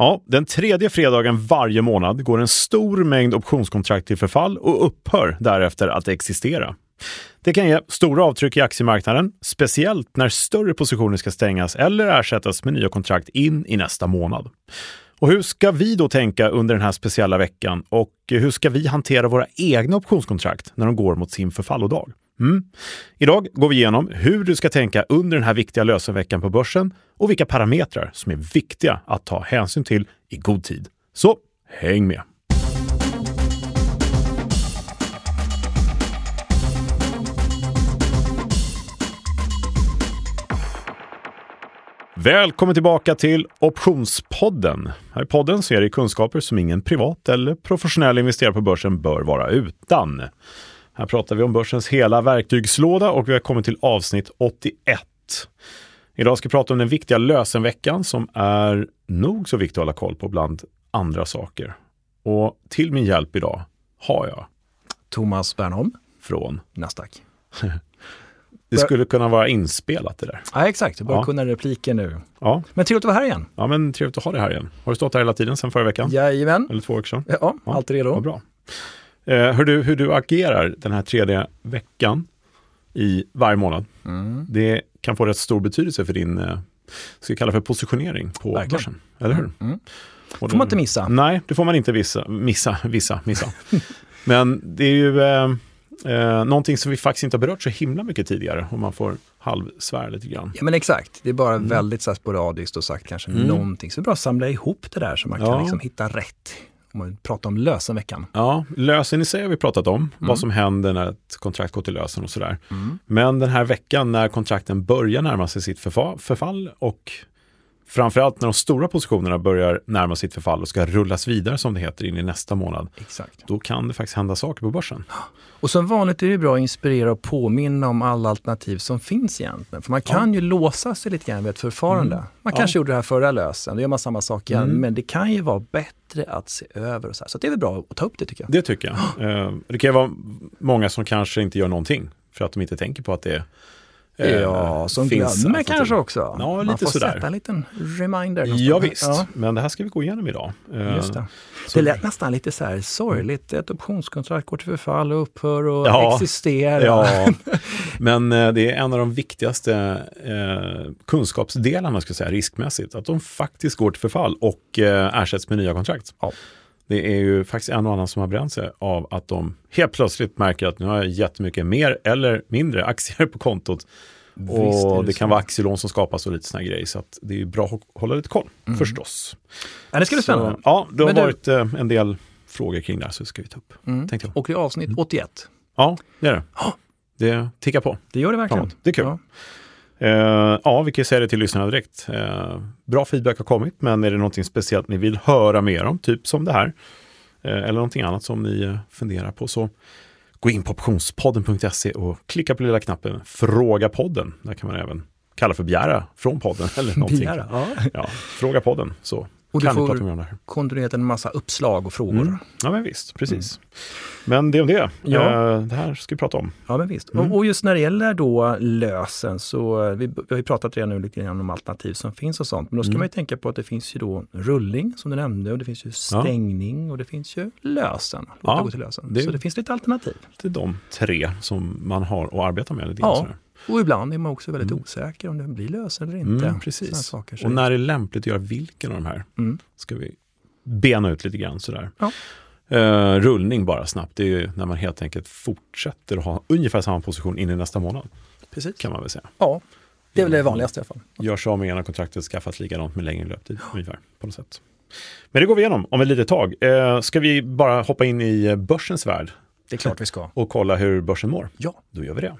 Ja, den tredje fredagen varje månad går en stor mängd optionskontrakt till förfall och upphör därefter att existera. Det kan ge stora avtryck i aktiemarknaden, speciellt när större positioner ska stängas eller ersättas med nya kontrakt in i nästa månad. Och hur ska vi då tänka under den här speciella veckan och hur ska vi hantera våra egna optionskontrakt när de går mot sin förfallodag? Mm. Idag går vi igenom hur du ska tänka under den här viktiga lösenveckan på börsen och vilka parametrar som är viktiga att ta hänsyn till i god tid. Så häng med! Välkommen tillbaka till Optionspodden. Här i podden ser det kunskaper som ingen privat eller professionell investerare på börsen bör vara utan. Här pratar vi om börsens hela verktygslåda och vi har kommit till avsnitt 81. Idag ska vi prata om den viktiga lösenveckan som är nog så viktig att hålla koll på bland andra saker. Och till min hjälp idag har jag Thomas Bernholm från Nasdaq. Det skulle kunna vara inspelat det där. Ja, exakt. Du börjar Ja. kunna repliken nu. Ja. Men trevligt att vara här igen. ja, men trevligt att ha dig här igen. Har du stått här hela tiden sedan förra veckan? Jajamän. Eller två veckor sedan? Ja, Ja, alltid redo. Vad bra. Eh, hur, du, hur du agerar den här tredje veckan i varje månad, Mm. det kan få rätt stor betydelse för din, eh, ska kalla för position på Verkligen. börsen. Eller hur? Mm. Får man inte missa. Nej, det får man inte vissa, missa, vissa, missa. Men det är ju eh, eh, någonting som vi faktiskt inte har berört så himla mycket tidigare och man får halvsvär lite grann. Ja, men exakt. Det är bara väldigt så sporadiskt och sagt kanske Mm. någonting. Så det är bra att samla ihop det där så man Ja. kan liksom hitta rätt. Om man pratar om lösenveckan. Ja, lösen i sig har vi pratat om, Mm. vad som händer när ett kontrakt går till lösen och sådär. Men den här veckan när kontrakten börjar närma sig sitt förfa- förfall och framförallt när de stora positionerna börjar närma sitt förfall och ska rullas vidare som det heter in i nästa månad, Exakt. då kan det faktiskt hända saker på börsen. Och som vanligt är det bra att inspirera och påminna om alla alternativ som finns egentligen. För man kan ju låsa sig lite grann vid ett förfarande. Man Ja. kanske gjorde det här förra lösen, då gör man samma sak igen. Mm. Men det kan ju vara bättre att se över och så här. Så det är väl bra att ta upp det tycker jag. Det tycker jag. Eh, Det kan ju vara många som kanske inte gör någonting för att de inte tänker på att det eh, Ja, som finns glömmer kanske också. Ja, Man lite får sådär. sätta en liten reminder. någonstans. Ja, visst, Ja, men det här ska vi gå igenom idag. Eh, just det. så- Det lät nästan lite så här sorgligt. Ett optionskontrakt går till förfall och upphör och Ja, existerar. Ja, men eh, det är en av de viktigaste eh, kunskapsdelarna, ska säga, riskmässigt. Att de faktiskt går till förfall och eh, ersätts med nya kontrakt. Ja. Det är ju faktiskt en och annan som har bränt sig av att de helt plötsligt märker att nu har jag jättemycket mer eller mindre aktier på kontot. Visst och det, så. kan vara aktielån som skapas och lite såna grejer. Så att det är ju bra att hålla lite koll, förstås. Ja, det ska bli spännande. Så, ja, det har du- varit eh, en del frågor kring det här så det ska vi ta upp. Mm. Jag. Och det är avsnitt 81. Ja, det är det. Det tickar på. Det gör det verkligen. Framåt. Det är kul. Ja. Eh, ja, vi kan säga det till lyssnarna direkt. Eh, bra feedback har kommit, men är det någonting speciellt ni vill höra mer om, typ som det här, eh, eller någonting annat som ni funderar på, så gå in på optionspodden.se och klicka på lilla knappen Fråga podden. Där kan man även kalla för begära från podden eller någonting. Begära, ja. Ja, fråga podden, så Och du kan vi får- prata här. Kontinuerligt en massa uppslag och frågor. Mm. Ja, men visst, precis. Men det om det. Ja. Eh, det här ska vi prata om. Ja, men visst. Mm. Och, just när det gäller då lösen så, vi, vi har ju pratat redan nu lite grann om alternativ som finns och sånt. Men då ska Mm. man ju tänka på att det finns ju då rullning som du nämnde och det finns ju stängning och det finns ju lösen. Ja, gå till lösen. det- Så det finns lite alternativ. Det är de tre som man har att arbeta med. Lite Ja, sådär. Och ibland är man också väldigt osäker om det blir lösen eller inte. Mm, precis. saker. Och när det är lämpligt att göra vilken av de här Mm. ska vi bena ut lite grann sådär. Ja. Eh, rullning bara snabbt, det är ju när man helt enkelt fortsätter att ha ungefär samma position in i nästa månad. Precis. Kan man väl säga. Ja, det är väl det vanligaste i alla fall. Gör sig av med ena kontraktet, skaffat likadant med längre löptid ungefär på något sätt. Men det går vi igenom om ett litet tag. Eh, ska vi bara hoppa in i börsens värld Det är klart vi ska. och kolla hur börsen mår? Ja. Då gör vi det.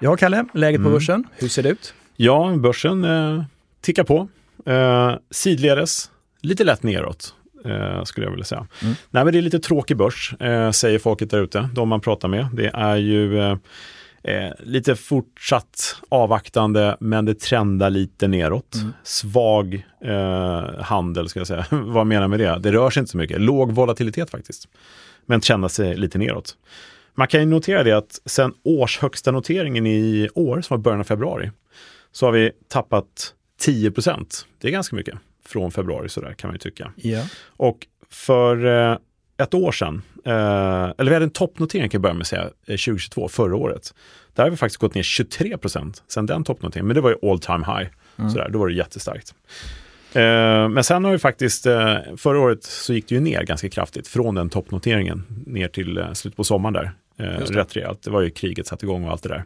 Ja, Kalle, läget på Mm. börsen, hur ser det ut? Ja, börsen eh, tickar på. Eh, sidledes, lite lätt neråt. Eh, skulle jag vilja säga. Mm. Nej, men det är lite tråkig börs, eh, säger folket där ute, de man pratar med. Det är ju eh, eh, lite fortsatt avvaktande, men det trendar lite neråt. Mm. Svag eh, handel, ska jag säga. Vad menar jag med det? Det rör sig inte så mycket. Låg volatilitet faktiskt, men trendar sig lite neråt. Man kan ju notera det att sen årshögsta noteringen i år, som var början av februari, så har vi tappat 10% Det är ganska mycket från februari sådär kan man ju tycka. Ja. Och för eh, ett år sedan, eh, eller vi hade en toppnotering kan jag börja med att säga, eh, 2022, förra året. Där har vi faktiskt gått ner 23% sen den toppnoteringen, men det var ju all time high. Sådär, då var det jättestarkt. Eh, men sen har vi faktiskt, eh, förra året så gick det ju ner ganska kraftigt från den toppnoteringen ner till eh, slutet på sommaren där. Eh, det. rätt rejält, det var ju kriget satt igång och allt det där.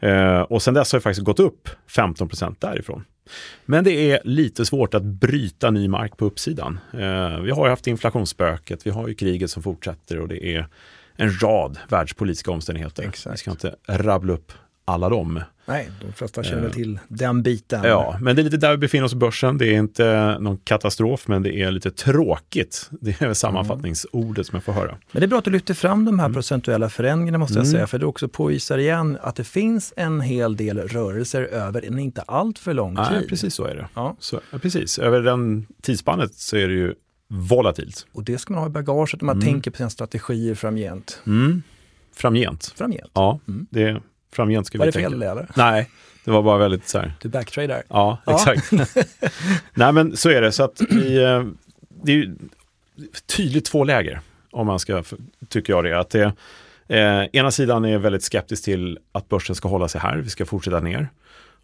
Eh, och sen dess har vi faktiskt gått upp 15% därifrån. Men det är lite svårt att bryta ny mark på uppsidan. Eh, vi har ju haft inflationsspöket, vi har ju kriget som fortsätter och det är en rad världspolitiska omständigheter. Exakt. Vi ska inte rabbla upp alla dem. Nej, de flesta känner väl till den biten. Ja, men det är lite där vi befinner oss på börsen. Det är inte någon katastrof, men det är lite tråkigt. Det är sammanfattningsordet som jag får höra. Men det är bra att du lyfter fram de här Mm. procentuella förändringarna måste jag säga, för det också påvisar igen att det finns en hel del rörelser över en inte allt för lång tid. Nej, precis så är det. Ja. Så, ja, precis, över den tidsspannet så är det ju volatilt. Och det ska man ha i bagaget när man tänker på sina strategier framgent. Mm. Framgent. Framgent. Ja, det, framgent ska Var vi det tänka. fel det eller? Nej, det var bara väldigt så här. Du backtradar? Ja, Ja. exakt. Nej, men så är det. Så att vi, eh, det är ju tydligt två läger, om man ska, tycker jag det. Att det eh, ena sidan är väldigt skeptisk till att börsen ska hålla sig här, vi ska fortsätta ner.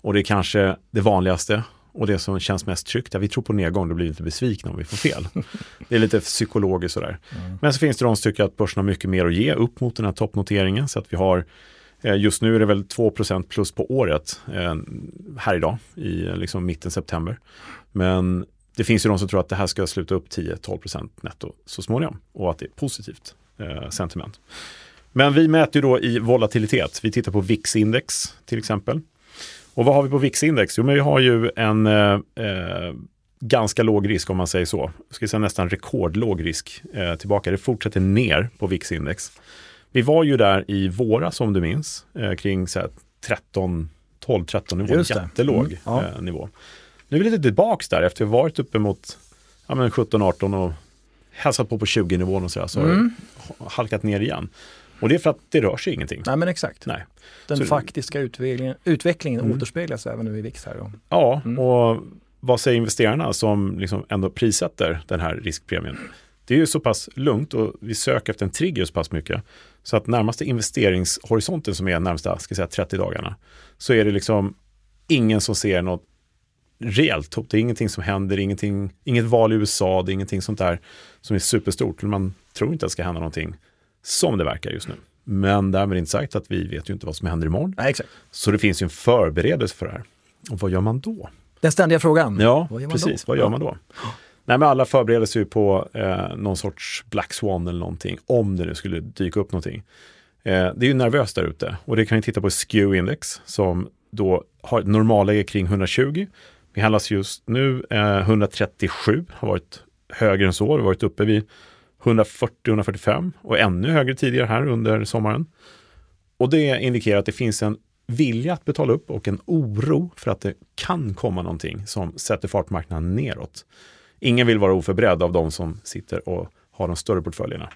Och det är kanske det vanligaste och det som känns mest tryggt. Ja, vi tror på nedgång, då blir vi lite besvikna om vi får fel. Det är lite psykologiskt sådär. Men så finns det de som tycker att börsen har mycket mer att ge upp mot den här toppnoteringen. Så att vi har Eh, just nu är det väl 2% plus på året eh, här idag i eh, liksom mitten september. Men det finns ju de som tror att det här ska sluta upp 10-12 netto så småningom och att det är positivt sentiment. Men vi mäter ju då i volatilitet. Vi tittar på VIX-index till exempel. Och vad har vi på VIX-index? Jo, men vi har ju en eh, eh, ganska låg risk om man säger så. Jag skulle säga nästan rekordlåg risk eh, tillbaka. Det fortsätter ner på VIX-index. Vi var ju där i våras om du minns, eh, kring så här 13, 12-13 nivå, jättelåg Mm, ja. eh, nivå. Nu är vi lite tillbaks där efter att ha varit uppe mot ja, men 17-18 och hälsat på på 20 nivån och så, där, så har Mm. det halkat ner igen. Och det är för att det rör sig ingenting. Nej men exakt. Nej. Den Så- faktiska utvecklingen, utvecklingen Mm. återspeglas även nu i VIX här. Då. Ja, Mm. och vad säger investerarna som liksom ändå prissätter den här riskpremien? Det är ju så pass lugnt och vi söker efter en trigger så pass mycket. Så att närmaste investeringshorisonten som är närmsta ska säga, 30 dagarna så är det liksom ingen som ser något rejält hot. Det är ingenting som händer, ingenting, inget val i USA, det är ingenting sånt där som är superstort. Man tror inte att det ska hända någonting som det verkar just nu. Men därmed inte sagt att vi vet ju inte vad som händer imorgon. Nej, exakt. Så det finns ju en förberedelse för det här. Och vad gör man då? Den ständiga frågan. Ja, Vad precis. då? Vad gör man då? Nej, men alla förbereder sig ju på eh, någon sorts Black Swan eller någonting, om det nu skulle dyka upp någonting. Eh, det är ju nervöst där ute och det kan ni titta på SKEW-index som då har ett normalläge kring 120. Vi handlas just nu eh, 137, har varit högre än så, har varit uppe vid 140-145 och ännu högre tidigare här under sommaren. Och det indikerar att det finns en vilja att betala upp och en oro för att det kan komma någonting som sätter fartmarknaden neråt. Ingen vill vara oförberedd av de som sitter och har de större portföljerna.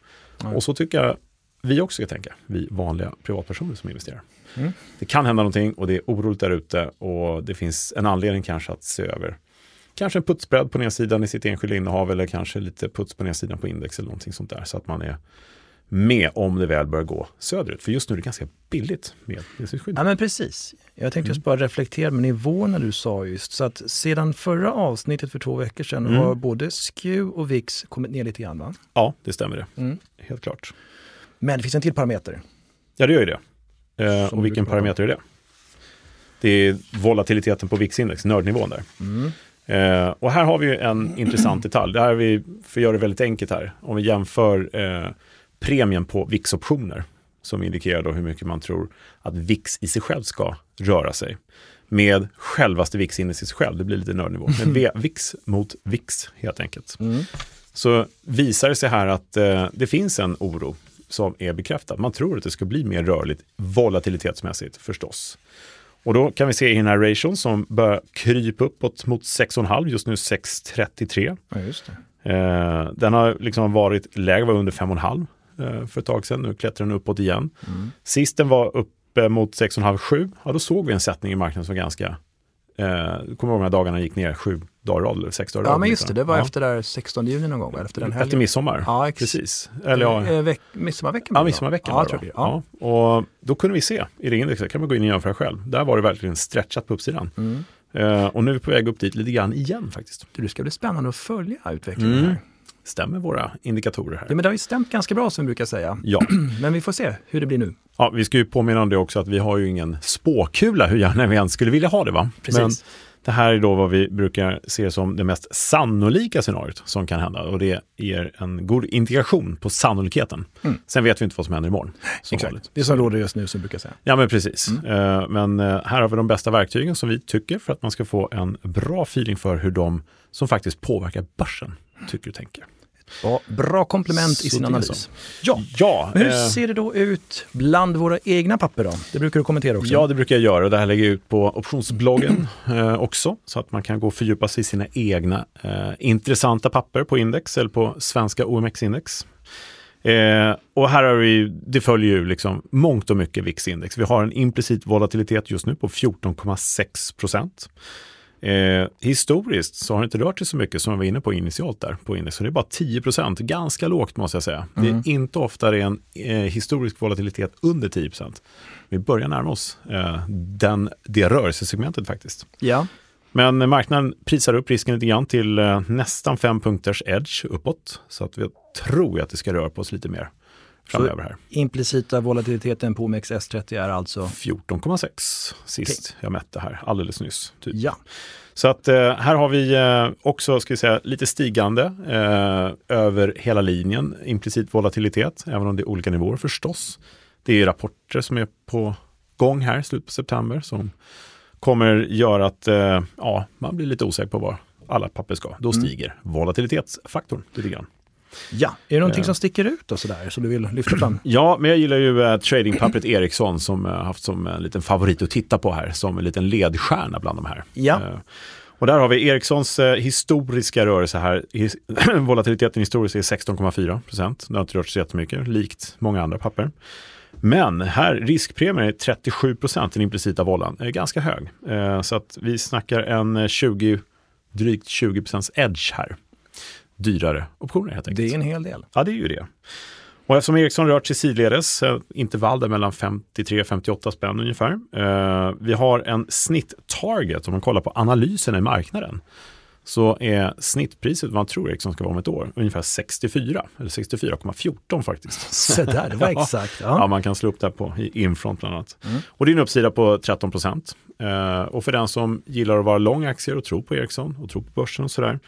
Nej. Och så tycker jag vi också ska tänka, vi vanliga privatpersoner som investerar. Mm. Det kan hända någonting och det är oroligt där ute och det finns en anledning kanske att se över kanske en putsbredd på nedsidan i sitt enskilda innehav eller kanske lite puts på nedsidan på index eller någonting sånt där så att man är med om det väl börjar gå söderut. För just nu är det ganska billigt med nedsiktsskydd. Ja men precis. Jag tänkte just bara reflektera med nivåerna du sa just. Så att sedan förra avsnittet för två veckor sedan Mm. har både SKEW och VIX kommit ner lite grann va? Ja, det stämmer det. Mm. Helt klart. Men det finns en till parameter. Ja, det gör ju det. Eh, och vilken parameter är det? Det är volatiliteten på VIX-index, nördnivån där. Mm. Eh, och här har vi ju en intressant detalj. Det här är vi, för att göra det väldigt enkelt här, om vi jämför eh, premien på VIX-optioner, som indikerar då hur mycket man tror att VIX i sig själv ska röra sig, med självaste VIX-index i sig själv, det blir lite nördnivå, men VIX mot VIX helt enkelt. Mm. Så visar det sig här att eh, det finns en oro som är bekräftad. Man tror att det ska bli mer rörligt volatilitetsmässigt förstås. Och då kan vi se i den här ration som börjar krypa uppåt mot 6,5, just nu 6,33. Ja, just det. Eh, den har liksom varit lägre, var under 5,5 eh, för ett tag sedan. Nu klättrar den uppåt igen. Mm. Sist den var uppe mot 6,5-7, ja då såg vi en sättning i marknaden som var ganska eh, kommer ihåg när dagarna gick ner sju dagar rad, eller sex dagar Ja, rad, men just det. Det var ja. efter där 16 juni någon gång, efter den helgen. Efter midsommar, Ja, ex- precis. Eller ja, Eh, veck- Midsommarveckan? Ja, midsommarveckan Ja, jag tror va? Ja. ja. Och då kunde vi se i det indexet, kan man gå in och jämföra själv. Där var det verkligen stretchat på uppsidan. Mm. Eh, och nu är vi på väg upp dit lite grann igen faktiskt. Det ska bli spännande att följa utvecklingen Mm. här. Stämmer våra indikatorer här? Ja, men det har ju stämt ganska bra som vi brukar säga. Ja. Men vi får se hur det blir nu. ja, vi ska ju påminna om det också att vi har ju ingen spåkula hur gärna vi än skulle vilja ha det va? Precis. Men det här är då vad vi brukar se som det mest sannolika scenariot som kan hända och det ger en god indikation på sannolikheten. Mm. Sen vet vi inte vad som händer imorgon. som vanligt. Det är som råder just nu som brukar säga. Ja men precis. Mm. Eh, Men eh, här har vi de bästa verktygen som vi tycker för att man ska få en bra feeling för hur de som faktiskt påverkar börsen tycker och tänker. Ja, bra komplement i sin analys. Ja, ja, Men hur eh, ser det då ut bland våra egna papper då? Det brukar du kommentera också. ja, det brukar jag göra det här lägger jag ut på optionsbloggen eh, också så att man kan gå och fördjupa sig i sina egna eh, intressanta papper på index eller på svenska OMX-index. Eh, och här har vi, det följer ju liksom mångt och mycket VIX-index. Vi har en implicit volatilitet just nu på 14,6 procent. Eh, historiskt så har det inte rört sig så mycket som jag var inne på initialt där på index. Så det är bara 10 procent, ganska lågt måste jag säga. Det är inte ofta det är en eh, historisk volatilitet under 10 procent. Vi börjar närma oss eh, den, det rörelsesegmentet faktiskt. Ja. Men marknaden prisar upp risken lite grann till eh, nästan 5 punkters edge uppåt. Så att vi tror att det ska röra på oss lite mer framöver här. Implicita volatiliteten på OMXS30 är alltså, 14,6 sist jag mätte här alldeles nyss. Typ. ja, Så att eh, här har vi eh, också, ska vi säga, lite stigande eh, över hela linjen, implicit volatilitet, även om det är olika nivåer förstås. Det är rapporter som är på gång här i slutet på september som kommer göra att eh, ja, man blir lite osäker på var alla papper ska. Då stiger volatilitetsfaktorn lite grann. Ja. Är det någonting Eh. som sticker ut och sådär som du vill lyfta fram? Ja, men jag gillar ju eh, tradingpappret Ericsson som jag haft som en liten favorit att titta på här, som en liten ledstjärna bland de här. Ja. Eh, och där har vi Ericssons eh, historiska rörelse här. His volatiliteten historiskt är 16,4 procent. Det har inte rört sig jättemycket, likt många andra papper. Men här, riskpremien är 37 procent, den implicita vollan, är ganska hög. Eh, så att vi snackar en eh, 20, drygt 20 procents edge här. Dyrare optioner helt enkelt. Det är en hel del. Ja, det är ju det. Och eftersom Ericsson rört sig sidledes, eh, intervall där mellan 53-58 spänn ungefär. Eh, vi har en snitt-target, om man kollar på analyserna i marknaden, så är snittpriset, vad man tror Ericsson ska vara om ett år, ungefär 64, eller 64,14 faktiskt. Så där, det var exakt. Ja, Ja. man kan slå upp det på i Infront bland annat. Mm. Och det är en uppsida på 13 procent. Eh, och för den som gillar att vara lång aktier och tro på Ericsson och tro på börsen och sådär.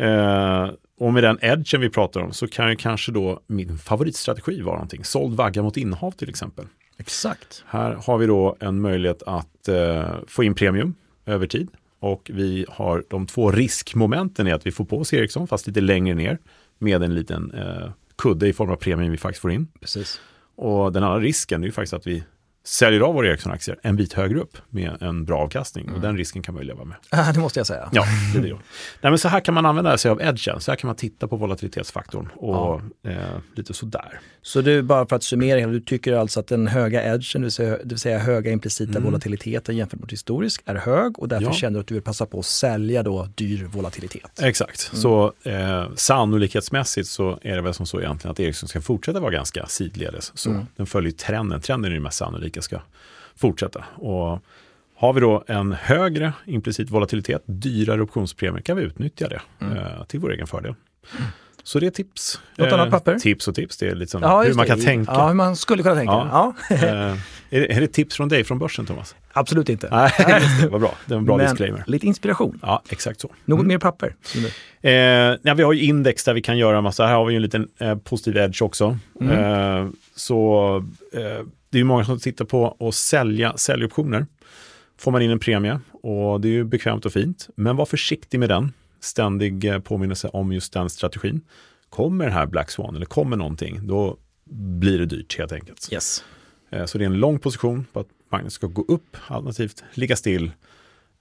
Eh, och med den edgen vi pratar om så kan ju kanske då min favoritstrategi vara någonting. Såld vagga mot innehav till exempel. Exakt. Här har vi då en möjlighet att eh, få in premium över tid. Och vi har de två riskmomenten i att vi får på oss Ericsson fast lite längre ner med en liten eh, kudde i form av premium vi faktiskt får in. Precis. Och den andra risken är ju faktiskt att vi säljer av våra Ericsson-aktier en bit högre upp med en bra avkastning. Och den risken kan man ju leva med. Det måste jag säga. Ja, det är det. Nej, men så här kan man använda sig av edgen. Så här kan man titta på volatilitetsfaktorn och eh, lite sådär. Så du, bara för att summera, du tycker alltså att den höga edgen, det vill säga, det vill säga höga implicita volatiliteten jämfört mot historisk, är hög och därför Ja. känner du att du vill passa på att sälja då dyr volatilitet. Exakt, så eh, sannolikhetsmässigt så är det väl som så egentligen att Ericsson ska fortsätta vara ganska sidledes. Så den följer trenden, trenden är det mest sannolika ska fortsätta. Och har vi då en högre implicit volatilitet, dyrare optionspremier, kan vi utnyttja det eh, till vår egen fördel. Så det är tips. Eh, Något annat papper? Tips och tips, det är liksom Ja, hur man det. kan tänka. Ja, hur man skulle kunna tänka. Ja. Ja. Eh, är, det, är det tips från dig från börsen, Thomas? Absolut inte. Nej, det var bra. Det är en bra Men disclaimer. lite inspiration. Ja, exakt så. Något mer papper? Eh, ja, vi har ju index där vi kan göra massa, här har vi ju en liten eh, positiv edge också. Eh, så eh, det är ju många som tittar på att sälja säljoptioner. Får man in en premie och det är ju bekvämt och fint. Men var försiktig med den. Ständig eh, påminnelse om just den strategin. Kommer den här Black Swan eller kommer någonting, då blir det dyrt helt enkelt. Yes. Eh, så det är en lång position på att marknaden ska gå upp, alternativt ligga still,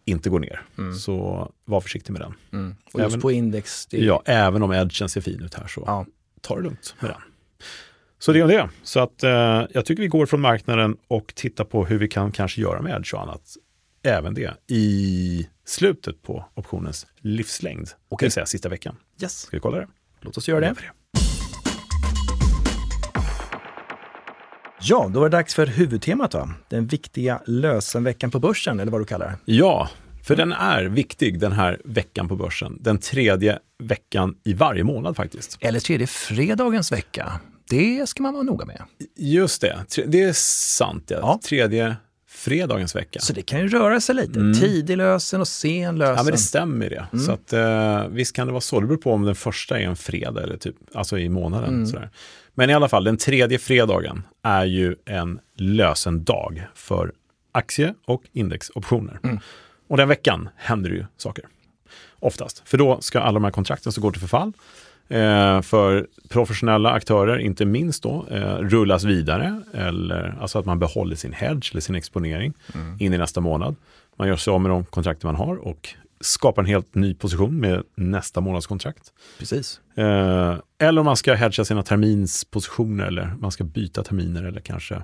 inte gå ner. Så var försiktig med den. Mm. Och just Även- på index, det Ja, även om edgen ser fin ut här så ja. ta det lugnt med den. Så det är det. Så att eh, jag tycker vi går från marknaden och tittar på hur vi kan kanske göra med edge och annat även det i slutet på optionens livslängd. Det Okej. vill säga sista veckan. Yes. Ska vi kolla det? Låt oss göra det. Ja, då är det dags för huvudtemat va? Den viktiga lösenveckan på börsen, eller vad du kallar det. Ja, för den är viktig den här veckan på börsen. Den tredje veckan i varje månad faktiskt. Eller tredje fredagens vecka. Det ska man vara noga med. Just det, det är sant. Ja. Ja. Tredje fredagens vecka. Så det kan ju röra sig lite. Tidig lösen och sen lösen. Ja, men det stämmer det. Så att, eh, visst kan det vara så. Det beror på om den första är en fredag eller typ, alltså i månaden. Sådär. Men i alla fall, den tredje fredagen är ju en lösen dag för aktie och indexoptioner. Och den veckan händer det ju saker. Oftast. För då ska alla de här kontrakten som går till förfall eh, för professionella aktörer, inte minst då, eh, rullas vidare. Eller, alltså att man behåller sin hedge eller sin exponering in i nästa månad. Man gör sig av med de kontrakt man har och skapar en helt ny position med nästa månads kontrakt. Precis. Eh, eller om man ska hedga sina terminspositioner eller man ska byta terminer eller kanske,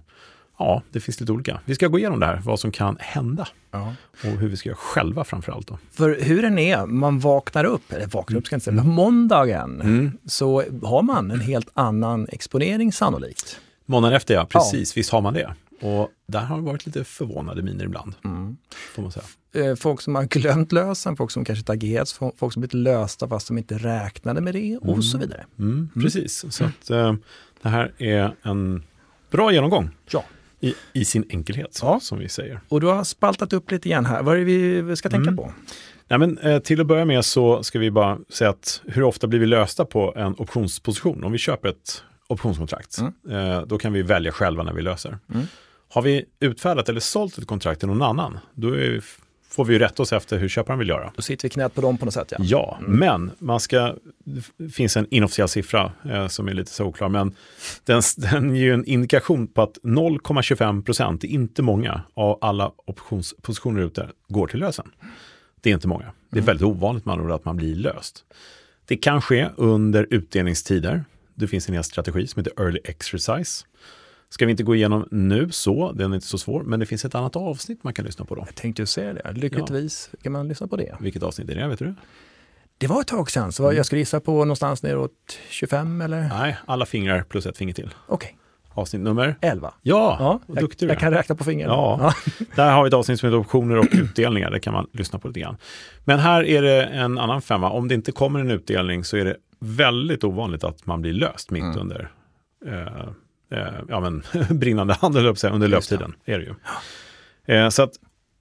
ja, det finns lite olika. Vi ska gå igenom det här, vad som kan hända Ja. och hur vi ska göra själva framför allt. Då. För hur den är, man vaknar upp, eller vaknar upp ska jag inte säga, på måndagen så har man en helt annan exponering sannolikt. Månaden efter, ja, precis, visst har man det. Och där har det varit lite förvånade miner ibland, Mm. får man säga. Eh, Folk som har glömt lösen, folk som kanske inte agerat, folk som blivit lösta fast de inte räknade med det och så vidare. Mm, Precis, så att, eh, det här är en bra genomgång Ja. I, i sin enkelhet, Ja. som vi säger. Och du har spaltat upp lite grann här. Vad är det vi ska tänka på? Nej, men, eh, till att börja med så ska vi bara säga att hur ofta blir vi lösta på en optionsposition? Om vi köper ett optionskontrakt, eh, då kan vi välja själva när vi löser. Har vi utfärdat eller sålt ett kontrakt till någon annan, då är, får vi ju rätta oss efter hur köparen vill göra. Då sitter vi knät på dem på något sätt. Ja. Ja, men man ska, det finns en inofficiell siffra eh, som är lite så oklar, men den, den ger ju en indikation på att 0,25 procent, det är inte många av alla optionspositioner ute, går till lösen. Det är inte många. Det är väldigt ovanligt ord att man blir löst. Det kan ske under utdelningstider. Det finns en hel strategi som heter Early Exercise. Ska vi inte gå igenom nu så, den är inte så svår, men det finns ett annat avsnitt man kan lyssna på då. Jag tänkte ju säga det. Lyckligtvis kan man lyssna på det. Vilket avsnitt är det, vet du? Det var ett tag sedan, så jag skulle gissa på någonstans neråt 25 eller? Nej, alla fingrar plus ett finger till. Okej, Avsnitt nummer? 11. Ja, Ja, vad jag, duktig du jag är. kan räkna på fingrarna. Ja. Där har vi ett avsnitt som heter optioner och utdelningar. Det kan man lyssna på lite grann. Men här är det en annan femma. Om det inte kommer en utdelning så är det väldigt ovanligt att man blir löst mitt Mm. under eh, ja, men, brinnande handel, under Just det. löptiden. Är det ju. Eh, så att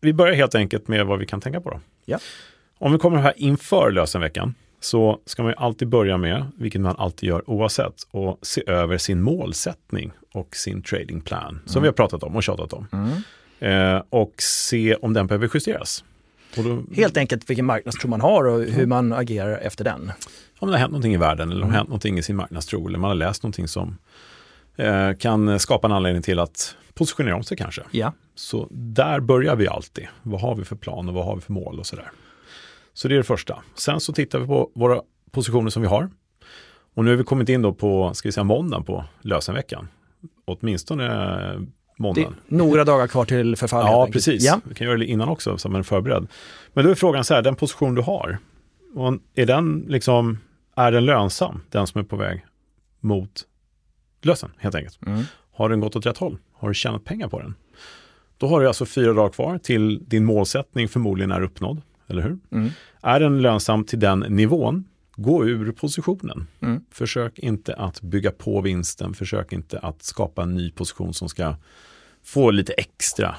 vi börjar helt enkelt med vad vi kan tänka på. Då. Ja. Om vi kommer här inför lösenveckan så ska man ju alltid börja med, vilket man alltid gör oavsett, och se över sin målsättning och sin trading plan, som vi har pratat om och tjatat om. Eh, och se om den behöver justeras. Då, Helt enkelt vilken marknadstro man har och hur man agerar efter den. om det har hänt någonting i världen eller om det har hänt någonting i sin marknadstro eller man har läst någonting som eh, kan skapa en anledning till att positionera om sig kanske. Ja, Så där börjar vi alltid. Vad har vi för plan och vad har vi för mål och sådär. Så det är det första. Sen så tittar vi på våra positioner som vi har. Och nu har vi kommit in då på, ska vi säga måndagen på lösenveckan. Åtminstone eh, det är måndagen. några dagar kvar till förfall. Ja, precis. Ja. Vi kan göra det innan också, så man är förberedd. Men då är frågan så här, den position du har, är den liksom, är den lönsam, den som är på väg mot lösen, helt enkelt? Mm. Har den gått åt rätt håll? Har du tjänat pengar på den? Då har du alltså fyra dagar kvar till din målsättning förmodligen är uppnådd, eller hur? Mm. Är den lönsam till den nivån, gå ur positionen. Mm. Försök inte att bygga på vinsten, försök inte att skapa en ny position som ska få lite extra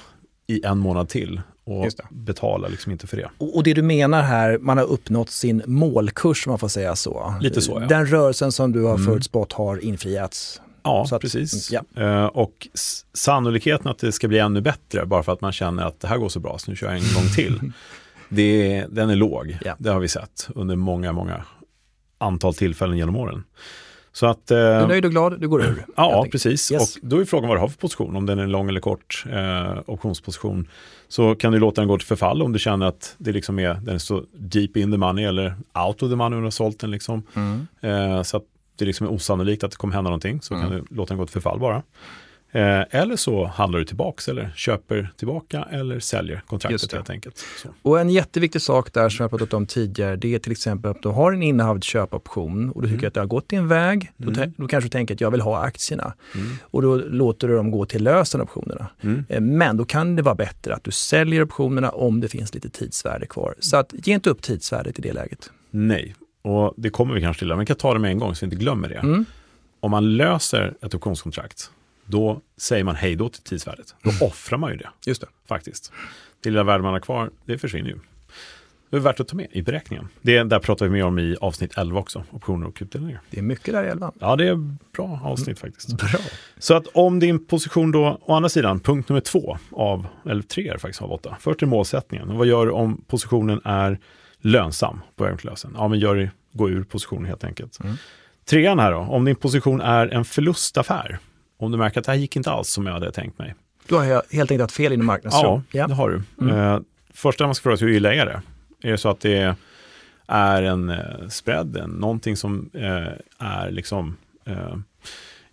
i en månad till och betala liksom inte för det. Och och det du menar här, man har uppnått sin målkurs om man får säga så. Lite så, ja. Den rörelsen som du har Mm. förutspått har infriats. Ja, att- precis. ja. Eh, och sannolikheten att det ska bli ännu bättre bara för att man känner att det här går så bra så nu kör jag en gång till. det, den är låg. Ja. Det har vi sett under många, många antal tillfällen genom åren. Så att, Du eh, är nöjd och glad, du går ur. Ja, precis. Yes. Och då är frågan vad du har för position. Om den är lång eller kort eh, optionsposition så kan du låta den gå till förfall om du känner att det liksom är, den är så deep in the money eller out of the money om du har sålt den. Liksom. Mm. Eh, så att det liksom är osannolikt att det kommer hända någonting så kan du låta den gå till förfall bara. Eh, eller så handlar du tillbaks eller köper tillbaka eller säljer kontraktet helt enkelt. Så. Och en jätteviktig sak där som jag pratat om tidigare, det är till exempel att du har en innehavd köpoption och du tycker Mm. att det har gått din väg. Då, Mm. då kanske du tänker att jag vill ha aktierna. Mm. Och då låter du dem gå till lösen optionerna. Mm. Eh, Men då kan det vara bättre att du säljer optionerna om det finns lite tidsvärde kvar. Så att ge inte upp tidsvärdet i det läget. Nej, och det kommer vi kanske till, men vi kan ta det med en gång så vi inte glömmer det. Mm. Om man löser ett optionskontrakt, då säger man hej då till tidsvärdet. Då offrar man ju det Just det. faktiskt. Det lilla värde man har kvar, det försvinner ju. Det är värt att ta med i beräkningen. Det där pratar vi mer om i avsnitt 11 också, optioner och utdelningar. Det är mycket där i elvan. Ja, det är bra avsnitt faktiskt. Bra. Så att om din position då, å andra sidan, punkt nummer två av, eller tre är faktiskt av åtta, först är målsättningen. Och vad gör du om positionen är lönsam på lösen? Ja, men gör gå ur positionen helt enkelt. Mm. Trean här då, om din position är en förlustaffär, om du märker att det här gick inte alls som jag hade tänkt mig. Då har jag helt enkelt haft fel inom marknadstro. Ja, det har du. Mm. Eh, första man ska fråga sig, hur illa är det? Är det så att det är en eh, spread, en, någonting som eh, är liksom, eh,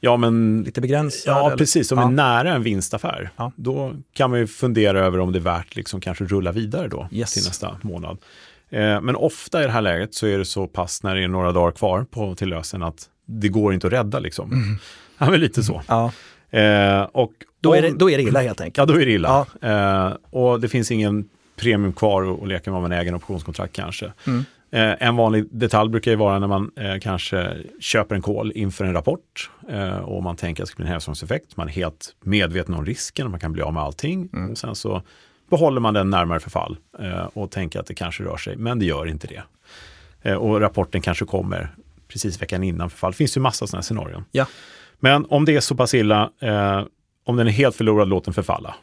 ja men Lite begränsad. Ja, eller? precis. Som Ja. är nära en vinstaffär. Ja. Då kan man ju fundera över om det är värt liksom kanske rulla vidare då Yes. till nästa månad. Eh, men ofta i det här läget så är det så pass när det är några dagar kvar på till lösen att det går inte att rädda liksom. Mm. Ja, men lite så. Ja, Eh, och då, om, är det, då är det illa helt enkelt. Ja, då är det illa. Eh, och det finns ingen premium kvar att- leka med om man äger en optionskontrakt kanske. Mm. Eh, en vanlig detalj brukar ju vara när man eh, kanske köper en call inför en rapport eh, och man tänker att det ska bli en hälsoeffekt. Man är helt medveten om risken, man kan bli av med allting. Mm. Och sen så behåller man den närmare förfall eh, och tänker att det kanske rör sig, men det gör inte det. Eh, och rapporten kanske kommer precis veckan innan förfall. Det finns ju massa sådana scenarion. Ja. Men om det är så pass illa, eh, om den är helt förlorad, låt den förfalla.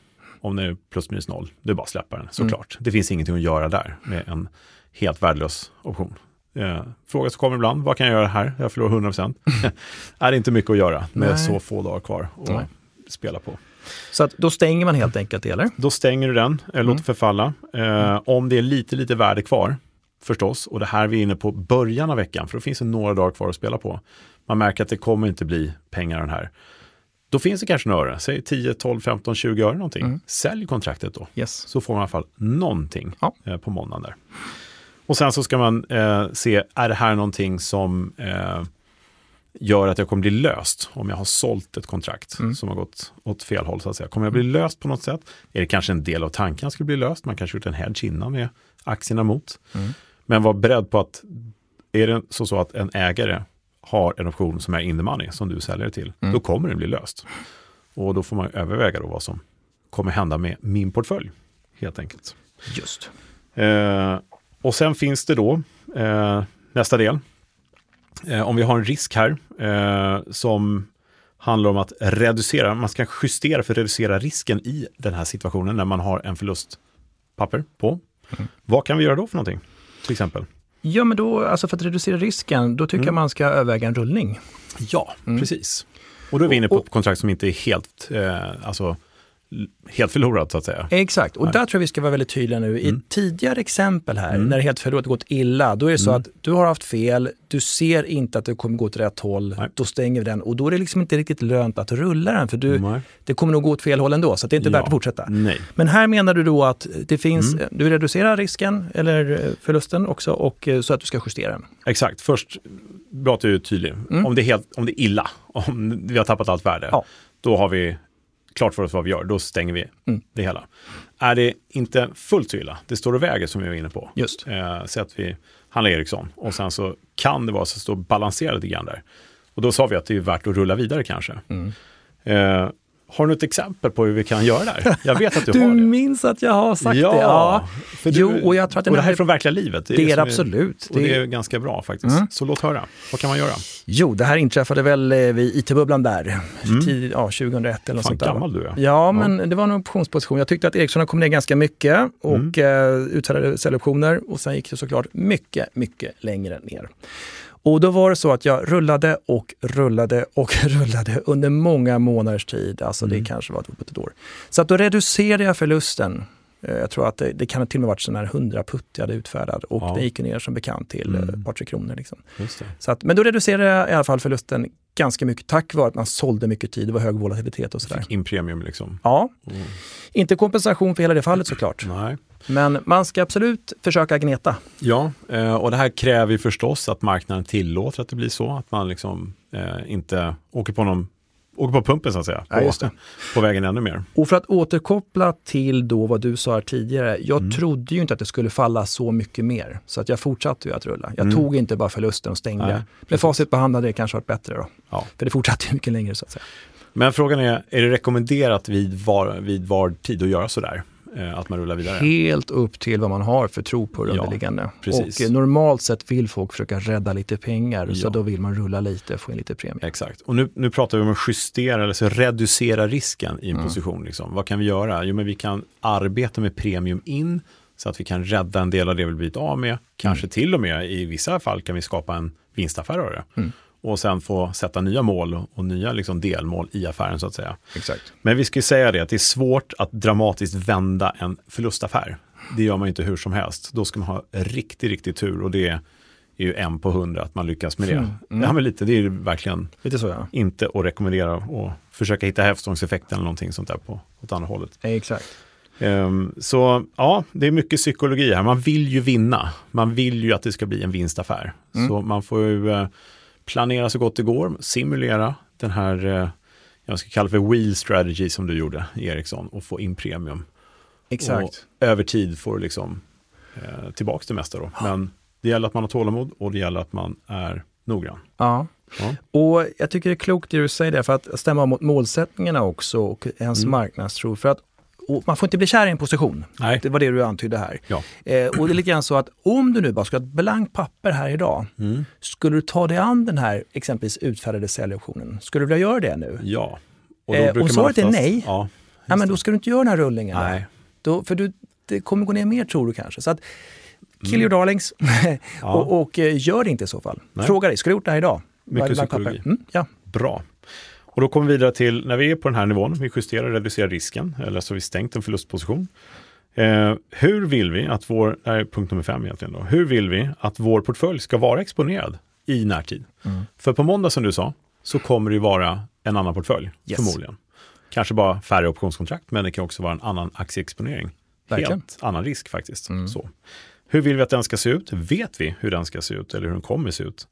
Om den är plus minus noll, det är bara att släppa den såklart. Det finns ingenting att göra där med en helt värdelös option. Eh, fråga som kommer ibland, vad kan jag göra här? Jag förlorar 100%. är det inte mycket att göra med Nej. så få dagar kvar att Nej. spela på. Så att då stänger man helt enkelt, eller? Då stänger du den, eh, låter Mm. förfalla. Eh, om det är lite, lite värde kvar, förstås, och det här är vi inne på början av veckan, för då finns det några dagar kvar att spela på. Man märker att det kommer inte bli pengar den här. Då finns det kanske några öre, säg 10, 12, 15, 20 öre någonting. Mm. Sälj kontraktet då, Yes. så får man i alla fall någonting Ja. eh, på måndagen där. Och sen så ska man eh, se, är det här någonting som eh, gör att jag kommer bli löst om jag har sålt ett kontrakt Mm. som har gått åt fel håll så att säga. Kommer jag bli löst på något sätt? Är det kanske en del av tanken att skulle bli löst? Man kanske gjort en hedge innan med aktierna mot. Mm. Men var beredd på att är det så, så att en ägare har en option som är in the money som du säljer till, Mm. då kommer den bli löst. Och då får man överväga då vad som kommer hända med min portfölj, helt enkelt. Just. Eh, och sen finns det då eh, nästa del. Eh, om vi har en risk här eh, som handlar om att reducera, man ska justera för att reducera risken i den här situationen när man har en förlustpapper på. Mm. Vad kan vi göra då för någonting? Till exempel? Ja, men då, alltså för att reducera risken, då tycker Mm. jag man ska överväga en rullning. Ja, Mm. precis. Och då är vi inne på Och- ett kontrakt som inte är helt, eh, alltså, helt förlorat så att säga. Exakt, och Nej. där tror jag vi ska vara väldigt tydliga nu. I Mm. tidigare exempel här, Mm. när det helt förlorat gått illa, då är det så Mm. att du har haft fel, du ser inte att det kommer gå åt rätt håll, Nej. då stänger vi den och då är det liksom inte riktigt lönt att rulla den, för du, Nej. det kommer nog gå åt fel håll ändå, så det är inte Ja. värt att fortsätta. Nej. Men här menar du då att det finns, Mm. du vill reducera risken eller eh, förlusten också och eh, så att du ska justera den. Exakt, först, bra att du är tydlig. Mm. Om, det är helt, om det är illa, om vi har tappat allt värde, Ja. då har vi klart för oss vad vi gör, då stänger vi Mm. det hela. Är det inte fullt så illa, det står och väger som vi var inne på, Just. eh, så att vi handlar Ericsson och sen så kan det vara så att det står och balanserar lite grann där. Och då sa vi att det är värt att rulla vidare kanske. Mm. Eh, har du något exempel på hur vi kan göra där? Jag vet att du, Du har det. minns att jag har sagt ja, det? Ja, För du, Jo, och jag tror att den och det här är från verkliga livet. det är det absolut. Och det Det- är ganska bra faktiskt. Mm. Så låt höra. Vad kan man göra? Jo, det här inträffade väl eh, vid IT-bubblan där, Mm. tid, ja, 2001 eller något Fan sånt där. gammal du är. Ja, men det var en optionsposition. Jag tyckte att Ericsson kom ner ganska mycket och Mm. eh, utfärdade säljoptioner och sen gick det såklart mycket, mycket längre ner. Och då var det så att jag rullade och rullade och rullade under många månaders tid. Alltså Mm. det kanske var ett år. Så att då reducerade jag förlusten. Eh, Jag tror att det, det kan till och med varit sån här 100 putt jag hade utfärdad och Ja. den gick ner som bekant till Mm. mm. ett par, tre kronor. Liksom. Det. Så att, men då reducerade jag i alla fall förlusten ganska mycket tack vare att man sålde mycket tid. Det var hög volatilitet och sådär. Fick in premium liksom. Ja, Mm. inte kompensation för hela det fallet såklart. Nej. Men man ska absolut försöka gneta. Ja, eh, och det här kräver ju förstås att marknaden tillåter att det blir så. Att man liksom eh, inte åker på någon åker på pumpen så att säga. På, Ja, på vägen ännu mer. Och för att återkoppla till då vad du sa här tidigare. Jag Mm. trodde ju inte att det skulle falla så mycket mer. Så att jag fortsatte ju att rulla. Jag Mm. tog inte bara förlusten och stängde. Nej, Med facit på hand hade det kanske varit bättre då. Ja. För det fortsatte mycket längre så att säga. Men frågan är, är det rekommenderat vid var, vid var tid att göra sådär? Eh, att man rullar vidare? Helt upp till vad man har för tro på det Ja, underliggande. precis. Och eh, normalt sett vill folk försöka rädda lite pengar. Så Ja. då vill man rulla lite och få in lite premie. Exakt. Och nu, nu pratar vi om att justera, eller så reducera risken i en Mm. position. Liksom. Vad kan vi göra? Jo, men vi kan arbeta med premium in så att vi kan rädda en del av det vi blivit av med. Kanske till och med i vissa fall kan vi skapa en vinstaffär av det. Mm. Och sen få sätta nya mål och, nya liksom delmål i affären så att säga. Exakt. Men vi ska ju säga det att det är svårt att dramatiskt vända en förlustaffär. Det gör man inte hur som helst. Då ska man ha riktigt, riktigt tur och det är ju en på hundra att man lyckas med det. Mm, mm. Ja, men lite, det är ju verkligen Lite så ja. inte att rekommendera och försöka hitta hävstångseffekten eller någonting sånt där på åt andra hållet. Exakt. Ehm, så ja, det är mycket psykologi här. Man vill ju vinna. Man vill ju att det ska bli en vinstaffär. Mm. Så man får ju eh, planera så gott det går, simulera den här, eh, jag ska kalla det för wheel strategy som du gjorde, Ericsson, och få in premium. Exakt. Och över tid får du liksom eh, tillbaka det mesta då. Men det gäller att man har tålamod och det gäller att man är noggrann. Ja. Ja. Och jag tycker det är klokt det du säger där, för att stämma mot målsättningarna också och ens Mm. marknadstro. För att och man får inte bli kär i en position. Nej. Det var det du antydde här. Ja. Eh, och det är lite grann så att om du nu bara ska ha ett blankt papper här idag, Mm. skulle du ta dig an den här exempelvis utfärdade säljoptionen? Skulle du vilja göra det nu? Ja. Eh, om svaret är nej, Ja, Ja, men då ska du inte göra den här rullningen. då. Nej. Då, för du, det kommer gå ner mer tror du kanske. Så att, kill Mm. your darlings Ja. och, och eh, gör det inte i så fall. Nej. Fråga dig, ska du gjort det här idag? Mycket psykologi. Mm, ja. Bra. Och då kommer vi vidare till när vi är på den här nivån, vi justerar och reducerar risken, eller så har vi stängt en förlustposition. Eh, hur vill vi att vår, det här är punkt nummer fem egentligen då, hur vill vi att vår portfölj ska vara exponerad i närtid? Mm. För på måndag som du sa, så kommer det ju vara en annan portfölj, Yes. förmodligen. Kanske bara färre optionskontrakt, men det kan också vara en annan aktieexponering. Verkligen. Helt annan risk faktiskt. Mm. Så. Hur vill vi att den ska se ut? Vet vi hur den ska se ut eller hur den kommer se ut?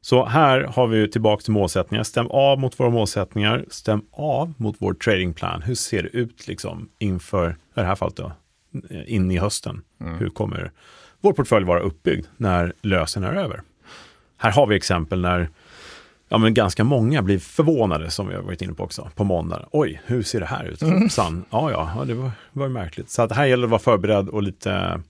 Så här har vi tillbaka till målsättningar. Stäm av mot våra målsättningar. Stäm av mot vår tradingplan. Hur ser det ut liksom inför, i det här fallet då, in i hösten? Hur kommer vår portfölj vara uppbyggd när lösen är över? Här har vi exempel när ja, men ganska många blir förvånade, som vi har varit inne på också, på måndag. Oj, hur ser det här ut? Hoppsan, ja, ja, ja, det var, var märkligt. Så att här gäller det att vara förberedd och lite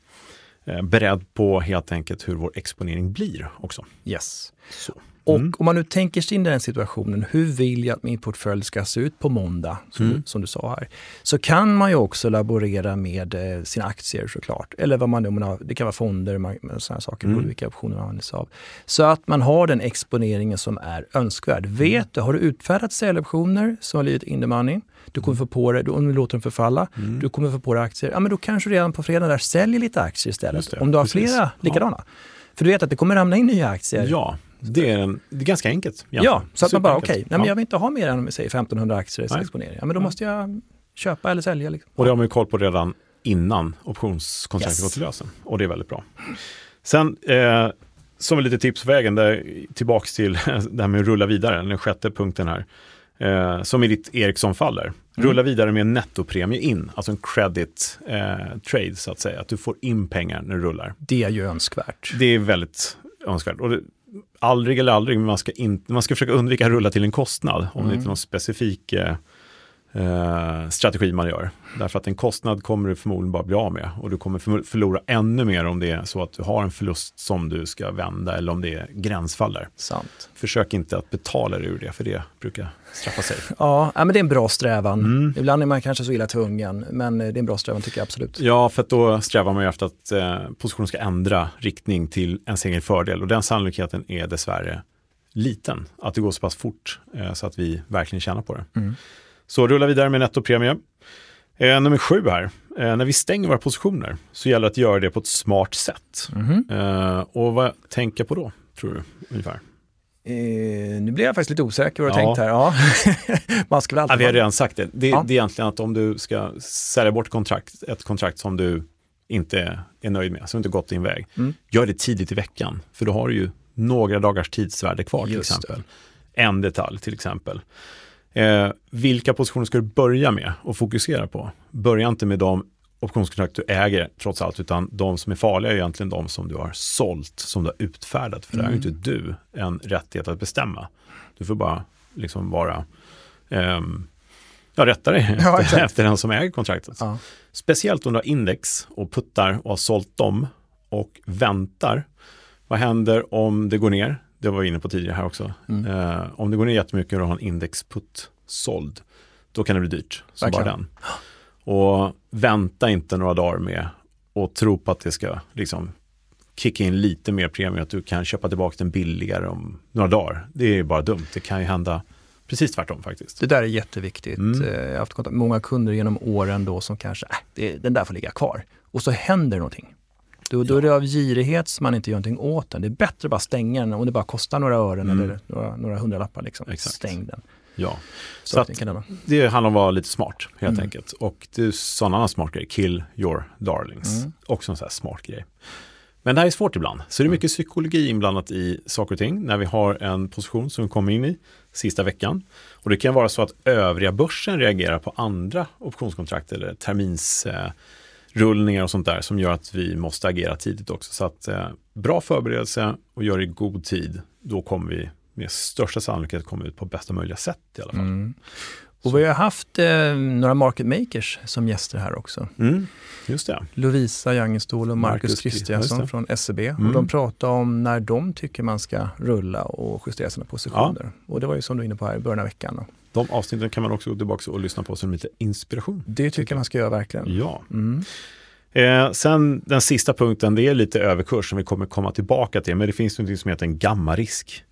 beredd på helt enkelt hur vår exponering blir också. Yes. Så. Och Mm. om man nu tänker sig in i den situationen, hur vill jag att min portfölj ska se ut på måndag, som, Mm. du, som du sa här, så kan man ju också laborera med eh, sina aktier såklart. Eller vad man nu, man har, det kan vara fonder, man- sådana saker, Mm. mm. vilka optioner man använder sig av. Så att man har den exponeringen som är önskvärd. Mm. Vet du, har du utfärdat säljoptioner som har blivit in the money, du kommer få på det, om du låter dem förfalla, Mm. du kommer få på dig aktier, ja men då kanske du redan på fredag där säljer lite aktier istället. Om du har precis. flera likadana. För du vet att det kommer ramla in nya aktier. Ja, det är, en, det är ganska enkelt. egentligen. Ja, så att man bara okej, Superenkelt. nej men Ja. jag vill inte ha mer än säg 1500 aktier i exponering. Ja, men då Nej. måste jag köpa eller sälja. Liksom. Och det har man ju koll på redan innan optionskontraktet Yes. går till lösen. Och det är väldigt bra. Sen, eh, som litet tips på vägen, där, tillbaks till det här med att rulla vidare, den sjätte punkten här. Eh, som i ditt Ericsson-fall där. Mm. Rulla vidare med en nettopremie in, alltså en credit eh, trade så att säga. Att du får in pengar när du rullar. Det är ju önskvärt. Det är väldigt önskvärt. Och det, aldrig eller aldrig, men man ska, in, man ska försöka undvika att rulla till en kostnad. Om det Mm. inte är någon specifik eh, eh, strategi man gör. Därför att en kostnad kommer du förmodligen bara bli av med. Och du kommer förlora ännu mer om det är så att du har en förlust som du ska vända eller om det är gränsfall där. Sant. Försök inte att betala dig ur det, för det brukar straffa sig. Ja, men det är en bra strävan. Mm. Ibland är man kanske så illa tvungen, men det är en bra strävan tycker jag absolut. Ja, för då strävar man ju efter att eh, positionen ska ändra riktning till ens egen fördel. Och den sannolikheten är dessvärre liten. Att det går så pass fort eh, så att vi verkligen tjänar på det. Mm. Så rulla vidare med nettopremie. Eh, nummer sju här. Eh, när vi stänger våra positioner så gäller det att göra det på ett smart sätt. Mhm. Eh, och vad tänker på då, tror du? Ungefär? Eh, nu blir jag faktiskt lite osäker vad du Ja. tänkt här. Ja. Man ska väl Ja, alltid vi har redan sagt det. Det, Ja. det är egentligen att om du ska sälja bort kontrakt, ett kontrakt som du inte är nöjd med, som inte gått din väg, Mm. gör det tidigt i veckan. För då har du ju några dagars tidsvärde kvar till Just det. exempel. En detalj till exempel. Eh, vilka positioner ska du börja med och fokusera på? Börja inte med de optionskontrakt du äger trots allt, utan de som är farliga är egentligen de som du har sålt, som du har utfärdat. För det har ju Mm. inte du en rättighet att bestämma. Du får bara liksom vara, ehm, ja rätta dig Ja, efter, efter den som äger kontraktet. Ja. Speciellt om du har index och puttar och har sålt dem och väntar. Vad händer om det går ner? Det var vi inne på tidigare här också. Mm. Eh, om det går ner jättemycket och du har en indexputt såld, då kan det bli dyrt som bara Verkligen. den. Och vänta inte några dagar med och tro på att det ska liksom kicka in lite mer premie, att du kan köpa tillbaka den billigare om några dagar. Det är bara dumt. Det kan ju hända precis tvärtom faktiskt. Det där är jätteviktigt. Mm. Eh, Jag har haft kontakt med många kunder genom åren då som kanske, äh, det, den där får ligga kvar. Och så händer någonting. Då, då är det av girighet som man inte gör någonting åt den. Det är bättre att bara stänga den om det bara kostar några ören Mm. eller några, några hundralappar. Liksom. Exakt. Stäng den. Ja. Så, Så den, Det handlar om att vara lite smart helt Mm. enkelt. Och det är sån annan smart grej, kill your darlings. Mm. Också en sån här smart grej. Men det här är svårt ibland. Så det är mycket psykologi inblandat i saker och ting när vi har en position som vi kommer in i sista veckan. Och det kan vara så att övriga börsen reagerar på andra optionskontrakt eller terminsrullningar eh, rullningar och sånt där som gör att vi måste agera tidigt också. Så att eh, bra förberedelse och gör det i god tid, då kommer vi med största sannolikhet komma ut på bästa möjliga sätt i alla fall. Mm. Och vi har haft eh, några market makers som gäster här också. Mm, just det. Lovisa Jangenstol och Marcus, Marcus Kri- Kristiansson från SEB. Mm. Och de pratade om när de tycker man ska rulla och justera sina positioner. Och det var ju som du är inne på här i början av veckan. De avsnitten kan man också gå tillbaka och lyssna på som lite inspiration. Det tycker jag man ska göra verkligen. Ja. Mm. Eh, sen den sista punkten, det är lite överkurs som vi kommer komma tillbaka till, men det finns något som heter en gammarisk.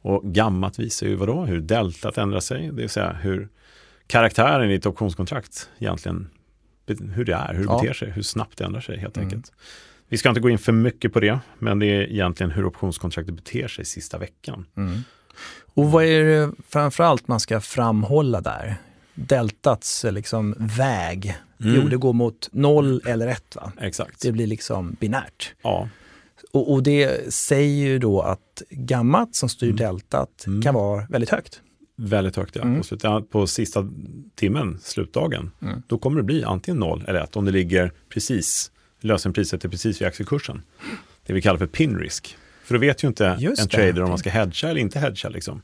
Och gammat visar ju vadå? Hur deltat ändrar sig, det vill säga hur karaktären i ett optionskontrakt egentligen, hur det är, hur det Ja. beter sig, hur snabbt det ändrar sig helt Mm. enkelt. Vi ska inte gå in för mycket på det, men det är egentligen hur optionskontraktet beter sig sista veckan. Mm. Och vad är det framförallt man ska framhålla där? Deltats eh, liksom väg. Mm. Jo, det går mot noll eller ett. Va? Exakt. Det blir liksom binärt. Ja, Och, och det säger ju då att gammat som styr Mm. deltat Mm. kan vara väldigt högt. Väldigt högt ja. Mm. På, slut, på sista timmen, slutdagen, Mm. då kommer det bli antingen 0 eller 1 om det ligger precis, lösenpriset är precis vid aktiekursen. Det vi kallar för pin risk. För då vet ju inte Just en det. trader om man ska hedga eller inte hedga. Liksom.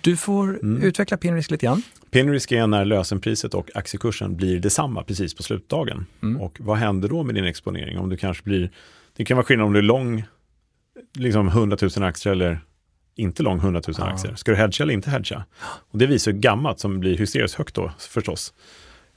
Du får Mm. utveckla pinrisk lite grann. Pin risk är när lösenpriset och aktiekursen blir detsamma precis på slutdagen. Mm. Och vad händer då med din exponering? Om du kanske blir, det kan vara skillnad om du är lång liksom 100 000 aktier eller inte lång 100 000 Ja. aktier. Ska du hedga eller inte hedga? Och det visar ju gammalt som blir hysteriskt högt då förstås.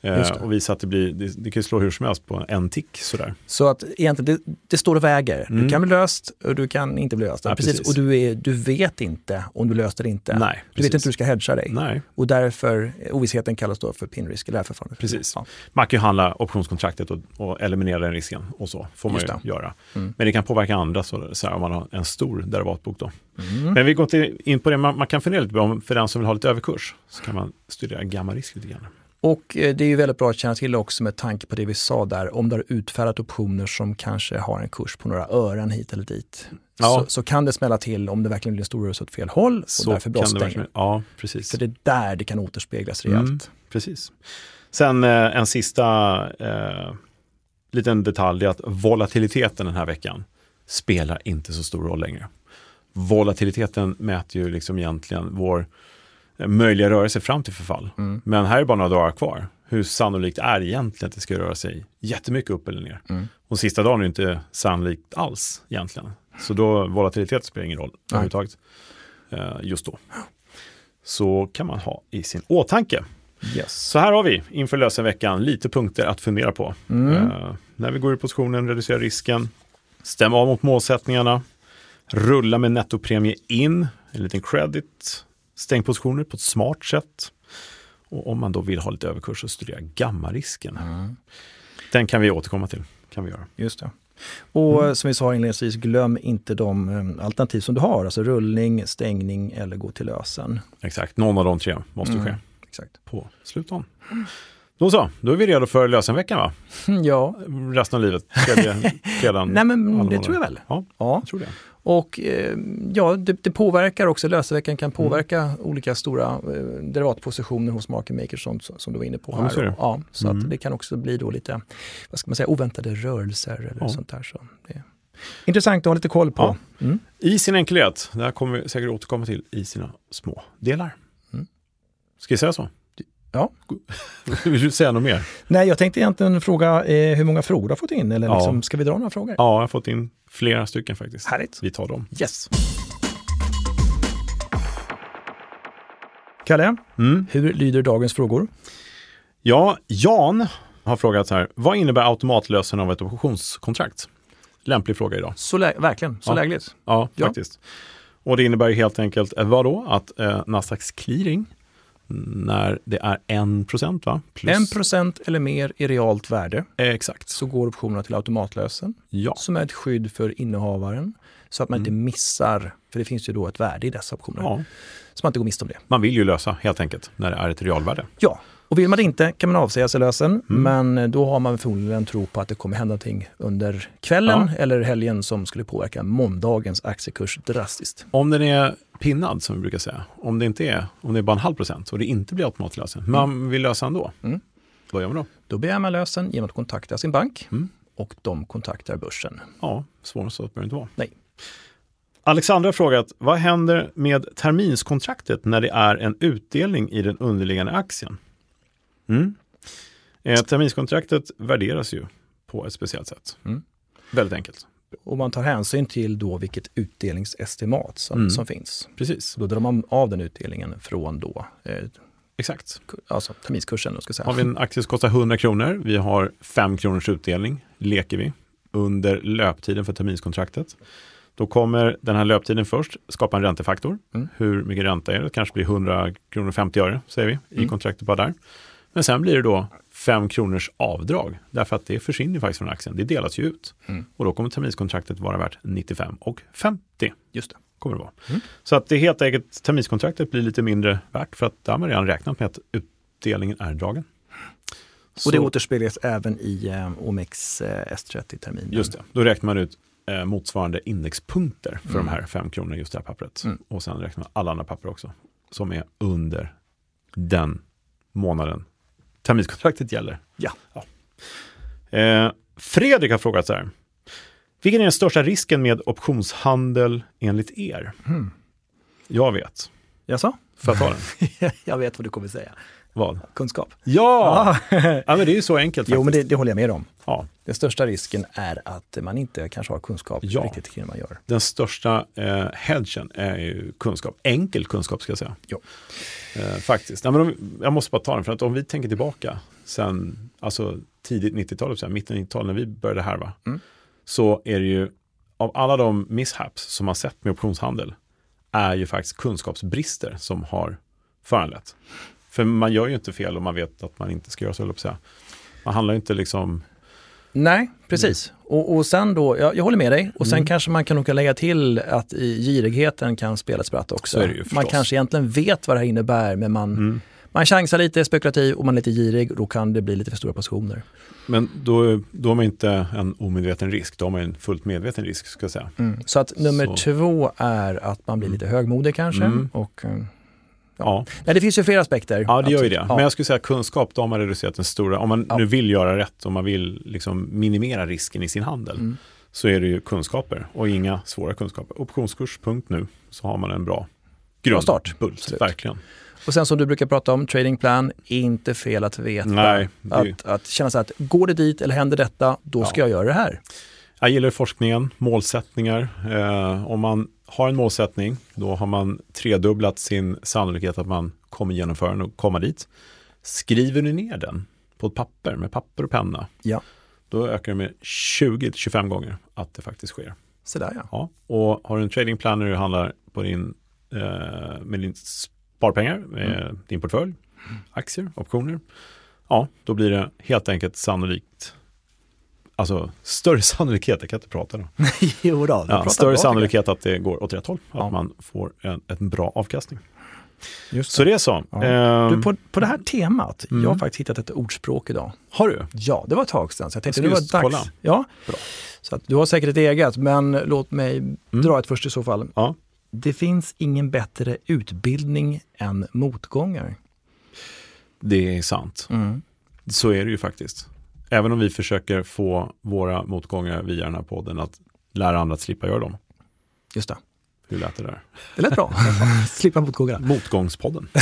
Eh, och visar att det, blir, det, det kan slå hur som helst på en tick sådär. Så att egentligen, det, det står och väger. Du Mm. kan bli löst och du kan inte bli löst. Ja, precis. precis. Och du, är, du vet inte om du löste det inte. Nej, du vet inte hur du ska hedga dig. Nej, Och därför, ovissheten kallas då för pinrisk, eller det här förfarandet. Precis. Ja. man kan ju handla optionskontraktet och, och eliminera den risken och så får man Just ju det. göra. Mm. Men det kan påverka andra så, så här, om man har en stor derivatbok då. Mm. Men vi går inte in på det, man, man kan fundera lite på om för den som vill ha lite överkurs så kan man studera gamma-risk lite grann. Och eh, det är ju väldigt bra att känna till också med tanke på det vi sa där, om du har utfärdat optioner som kanske har en kurs på några ören hit eller dit. Ja. Så, så kan det smälla till om det verkligen blir en stor rörelse åt fel håll och Så därför kan det brådstänga. verkligen, ja, precis. För det är där det kan återspeglas rejält. Mm. Precis. Sen eh, en sista eh, liten detalj, det är att volatiliteten den här veckan spelar inte så stor roll längre. Volatiliteten mäter ju liksom egentligen vår möjliga rörelse fram till förfall. Mm. Men här är bara några dagar kvar. Hur sannolikt är det egentligen att det ska röra sig jättemycket upp eller ner? Mm. Och sista dagen är det inte sannolikt alls egentligen. Så då volatilitet spelar ingen roll överhuvudtaget eh, just då. Så kan man ha i sin åtanke. Yes. Så här har vi inför lösenveckan lite punkter att fundera på. Mm. Eh, när vi går ur positionen, reducera risken, stämma av mot målsättningarna, rulla med nettopremie in, en liten credit, stäng positioner på ett smart sätt. Och om man då vill ha lite överkurs så studera gammarisken. Mm. Den kan vi återkomma till. Kan vi göra. Just det. Och Mm. som vi sa inledningsvis, glöm inte de eh, alternativ som du har, alltså rullning, stängning eller gå till lösen. Exakt, någon av de tre måste Mm. ske Exakt. på slutdagen. Då så, då är vi redo för lösenveckan va? Ja, Resten av livet. Tredje fredagen. nej men det tror jag väl. Ja, Ja. jag tror det. Och eh, ja, det, det påverkar också, löseveckan kan påverka olika stora eh, derivatpositioner hos market makers som, som du var inne på Ja, här. Ja, så Mm. att det kan också bli då lite, vad ska man säga, oväntade rörelser eller Ja. sånt där. Så det intressant att ha lite koll på. Ja. Mm. I sin enkelhet, det här kommer vi säkert återkomma till i sina små delar. Mm. Ska jag säga så? Ja. Vill du säga något mer? Nej, jag tänkte egentligen fråga eh, hur många frågor du har fått in, eller Ja. liksom, ska vi dra några frågor? Ja, jag har fått in flera stycken faktiskt. Härligt. Vi tar dem. Yes. Kalle, Mm. hur lyder dagens frågor? Ja, Jan har frågat så här. Vad innebär automatlösen av ett optionskontrakt? Lämplig fråga idag. Så verkligen, så Ja. lägligt. Ja, Ja. faktiskt. Och det innebär helt enkelt eh, vad då? Att eh, Nasdaqs clearing när det är 1% va? Plus, 1% eller mer i realt värde Eh, exakt. så går optionerna till automatlösen Ja, som är ett skydd för innehavaren så att man inte missar, för det finns ju då ett värde i dessa optioner, ja. så man inte går miste om det. Man vill ju lösa helt enkelt när det är ett realvärde. Ja, och vill man det inte kan man avsäga sig lösen, Mm. men då har man förmodligen en tro på att det kommer hända någonting under kvällen eller helgen som skulle påverka måndagens aktiekurs drastiskt. Om den är pinnad som vi brukar säga, om det inte är, om det är bara en halv procent och det inte blir automatlösen, man vill lösa ändå. Mm. Vad gör man då? Då begär man lösen genom att kontakta sin bank Mm. och de kontaktar börsen. Ja, svårare än så behöver det inte vara. Nej. Alexandra har frågat, vad händer med terminskontraktet när det är en utdelning i den underliggande aktien? Mm. Eh, terminskontraktet värderas ju på ett speciellt sätt. Mm. Väldigt enkelt. Och man tar hänsyn till då vilket utdelningsestimat som, Mm. som finns. Precis, då drar man av den utdelningen från då, eh, exakt. alltså terminskursen. Då ska säga. Har vi en aktie som kostar 100 kronor, vi har 5 kronors utdelning, leker vi, under löptiden för terminskontraktet. Då kommer den här löptiden först skapa en räntefaktor. Mm. Hur mycket ränta är det? Det kanske blir 100 kronor 50 öre, säger vi, i Mm. kontraktet bara där. Men sen blir det då 5 kronors avdrag, därför att det försvinner faktiskt från aktien. Det delas ju ut. Mm. Och då kommer terminskontraktet vara värt 95 och 50 Just det. kommer det vara. Mm. Så att det helt enkelt, terminskontraktet blir lite mindre värt för att där har man redan räknat med att utdelningen är dragen. Och det återspeglas även i eh, OMX eh, S30-terminen. Just det, då räknar man ut eh, motsvarande indexpunkter för Mm. de här fem kronorna i just det här pappret. Mm. Och sen räknar man alla andra papper också som är under den månaden terminskontraktet gäller. Ja. Eh, Fredrik har frågat så här. Vilken är den största risken med optionshandel enligt er? Mm. Jag vet. Jaså? Får jag ta den? jag vet vad du kommer säga. Vad? Kunskap. Ja! Ja, men det är ju så enkelt jo, faktiskt. men det, det håller jag med om. ja. Den största risken är att man inte kanske har kunskap Ja. riktigt kring det man gör. Den största eh, hedgen är ju kunskap, enkel kunskap ska jag säga. Jo. Eh, faktiskt. Nej, men om, jag måste bara ta den, för att om vi tänker tillbaka sen alltså tidigt 90-tal, så här, mitten 90-tal när vi började härva, Mm. så är det ju av alla de mishaps som man sett med optionshandel, är ju faktiskt kunskapsbrister som har föranlett. För man gör ju inte fel om man vet att man inte ska göra så, säga. Man handlar ju inte liksom, Nej, precis. Och, och sen då, jag, jag håller med dig, och sen Mm. kanske man kan lägga till att i girigheten kan spela ett spratt också. Ju man kanske egentligen vet vad det här innebär, men man, mm. man chansar lite, är spekulativ och man är lite girig och då kan det bli lite för stora positioner. men då, då har man inte en omedveten risk, då har man en fullt medveten risk, ska jag säga. Så att nummer Så. två är att man blir lite högmodig kanske. Mm. Och, eh, Ja, nej, det finns ju flera aspekter. ja det gör ju det. Ja. Men jag skulle säga kunskap, då har man reducerat den stora, om man Ja. nu vill göra rätt, om man vill liksom minimera risken i sin handel, Mm. så är det ju kunskaper och inga svåra kunskaper. Optionskurs, punkt nu, så har man en bra grund. start. Bult, Absolut. verkligen. Och sen som du brukar prata om, trading plan, inte fel att veta. Nej, det Att, att känna så här att går det dit eller händer detta, då ska Ja. jag göra det här. Jag gillar forskningen, målsättningar. Eh, om man har en målsättning, då har man tredubblat sin sannolikhet att man kommer genomföra den och komma dit. Skriver du ner den på ett papper med papper och penna, Ja. då ökar det med 20-25 gånger att det faktiskt sker. Så där ja. Ja. Och har du en trading plan när du handlar på din, eh, med din sparpengar, med din portfölj, aktier, optioner, ja, då blir det helt enkelt sannolikt alltså större sannolikhet, jag kan inte prata då. jo då, ja, större sannolikhet att det går åt rätt håll, att Ja. man får en, en bra avkastning. Just Så det är så. Ja. Ehm, Du, på, på det här temat, Mm. jag har faktiskt hittat ett ordspråk idag. Har du? Ja, det var ett tag sedan, så jag tänkte Jag det var dags. kolla. Ja. Bra. Så att, du har säkert ett eget, men låt mig dra ett först i så fall. Ja. Det finns ingen bättre utbildning än motgångar. Det är sant. Så är det ju faktiskt. Även om vi försöker få våra motgångar via den här podden att lära andra att slippa göra dem. Just det. Hur lät det där? Det lät bra. Slippa motgångarna. Motgångspodden.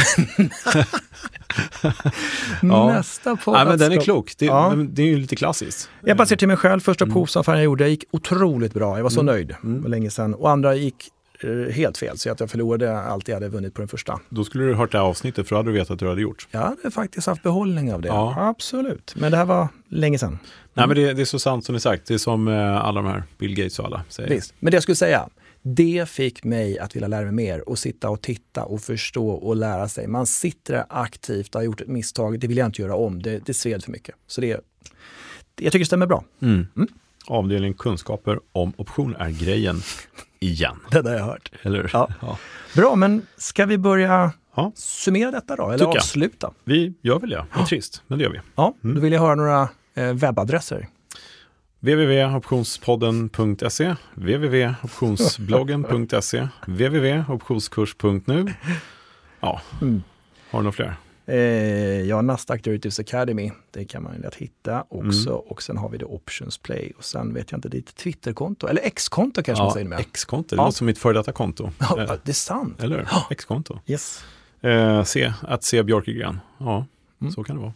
Ja. Nästa podd. Nej, men den är klok. Det, Ja. det är ju lite klassiskt. Jag bara ser till mig själv, första Mm. provsaffären jag gjorde gick otroligt bra. Jag var så nöjd. Det var länge sedan. Och andra gick helt fel, så att jag förlorade allt jag hade vunnit på den första. Då skulle du hört det här avsnittet för då hade du vetat att du hade gjort. Jag hade faktiskt haft behållning av det. Ja. Absolut. Men det här var länge sedan. Nej men det, det är så sant som ni sagt. Det är som eh, alla de här Bill Gates och alla säger. Visst. Men det jag skulle säga, det fick mig att vilja lära mig mer och sitta och titta och förstå och lära sig. Man sitter där aktivt och har gjort ett misstag, det vill jag inte göra om. Det, det sved för mycket. Så det, jag tycker det stämmer bra. Mm. Avdelning kunskaper om option är grejen igen. Det har jag hört. Eller hur? Ja. Ja. Bra, men ska vi börja Ja. summera detta då? Eller Tycker jag. avsluta? Vi gör väl det. Det är trist, men det gör vi. Ja, Mm. då vill jag höra några eh, webbadresser. www.optionspodden.se www.optionsbloggen.se www.optionskurs.nu Ja, Mm. har du några fler? Eh, ja, Nasdaq Derivatives Academy, det kan man lätt hitta också. Mm. Och sen har vi det Options Play och sen vet jag inte, ditt Twitterkonto, eller X-konto kanske man Ja, säger med. X-konto, det Ja. låter som mitt före detta konto. Ja, Eh, det är sant. Eller hur? X-konto. Yes. Eh, C, att C Björkegren. Ja, Mm. så kan det vara.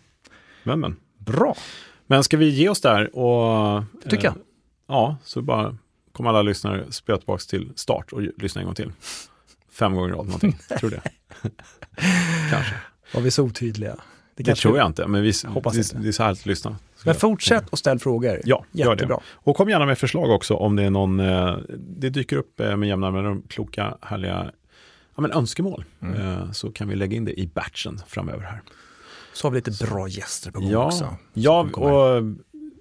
Men, men. Bra. Men ska vi ge oss där och... Det tycker jag. Ja, så bara kommer alla lyssnare spela tillbaka till start och lyssna en gång till. Fem gånger i rad någonting. tror du det? Kanske. Var vi så otydliga? Det kanske- tror jag inte, men vi, hoppas det, inte. det är så härligt att lyssna. Men fortsätt och ställ frågor. Ja, gör det. Jättebra. Och kom gärna med förslag också om det är någon, eh, det dyker upp eh, med jämna mellanrum kloka, härliga ja, men önskemål. Mm. Eh, Så kan vi lägga in det i batchen framöver här. Så har vi lite bra gäster på gång Ja, också. ja, och,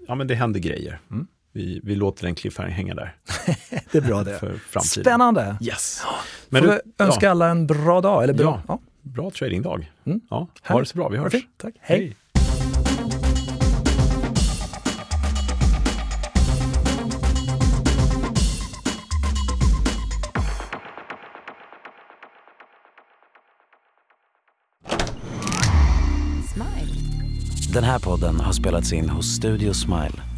ja men det händer grejer. Mm. Vi, vi låter den cliffhanger hänga där Det är bra det. för framtiden. Spännande. Yes. Men Får du, vi önska ja, alla en bra dag, eller bra? Ja. Bra tradingdag. Mm. Ja, ha det så bra, vi hörs. Okej, tack. Hej. Den här podden har spelats in hos Studio Smile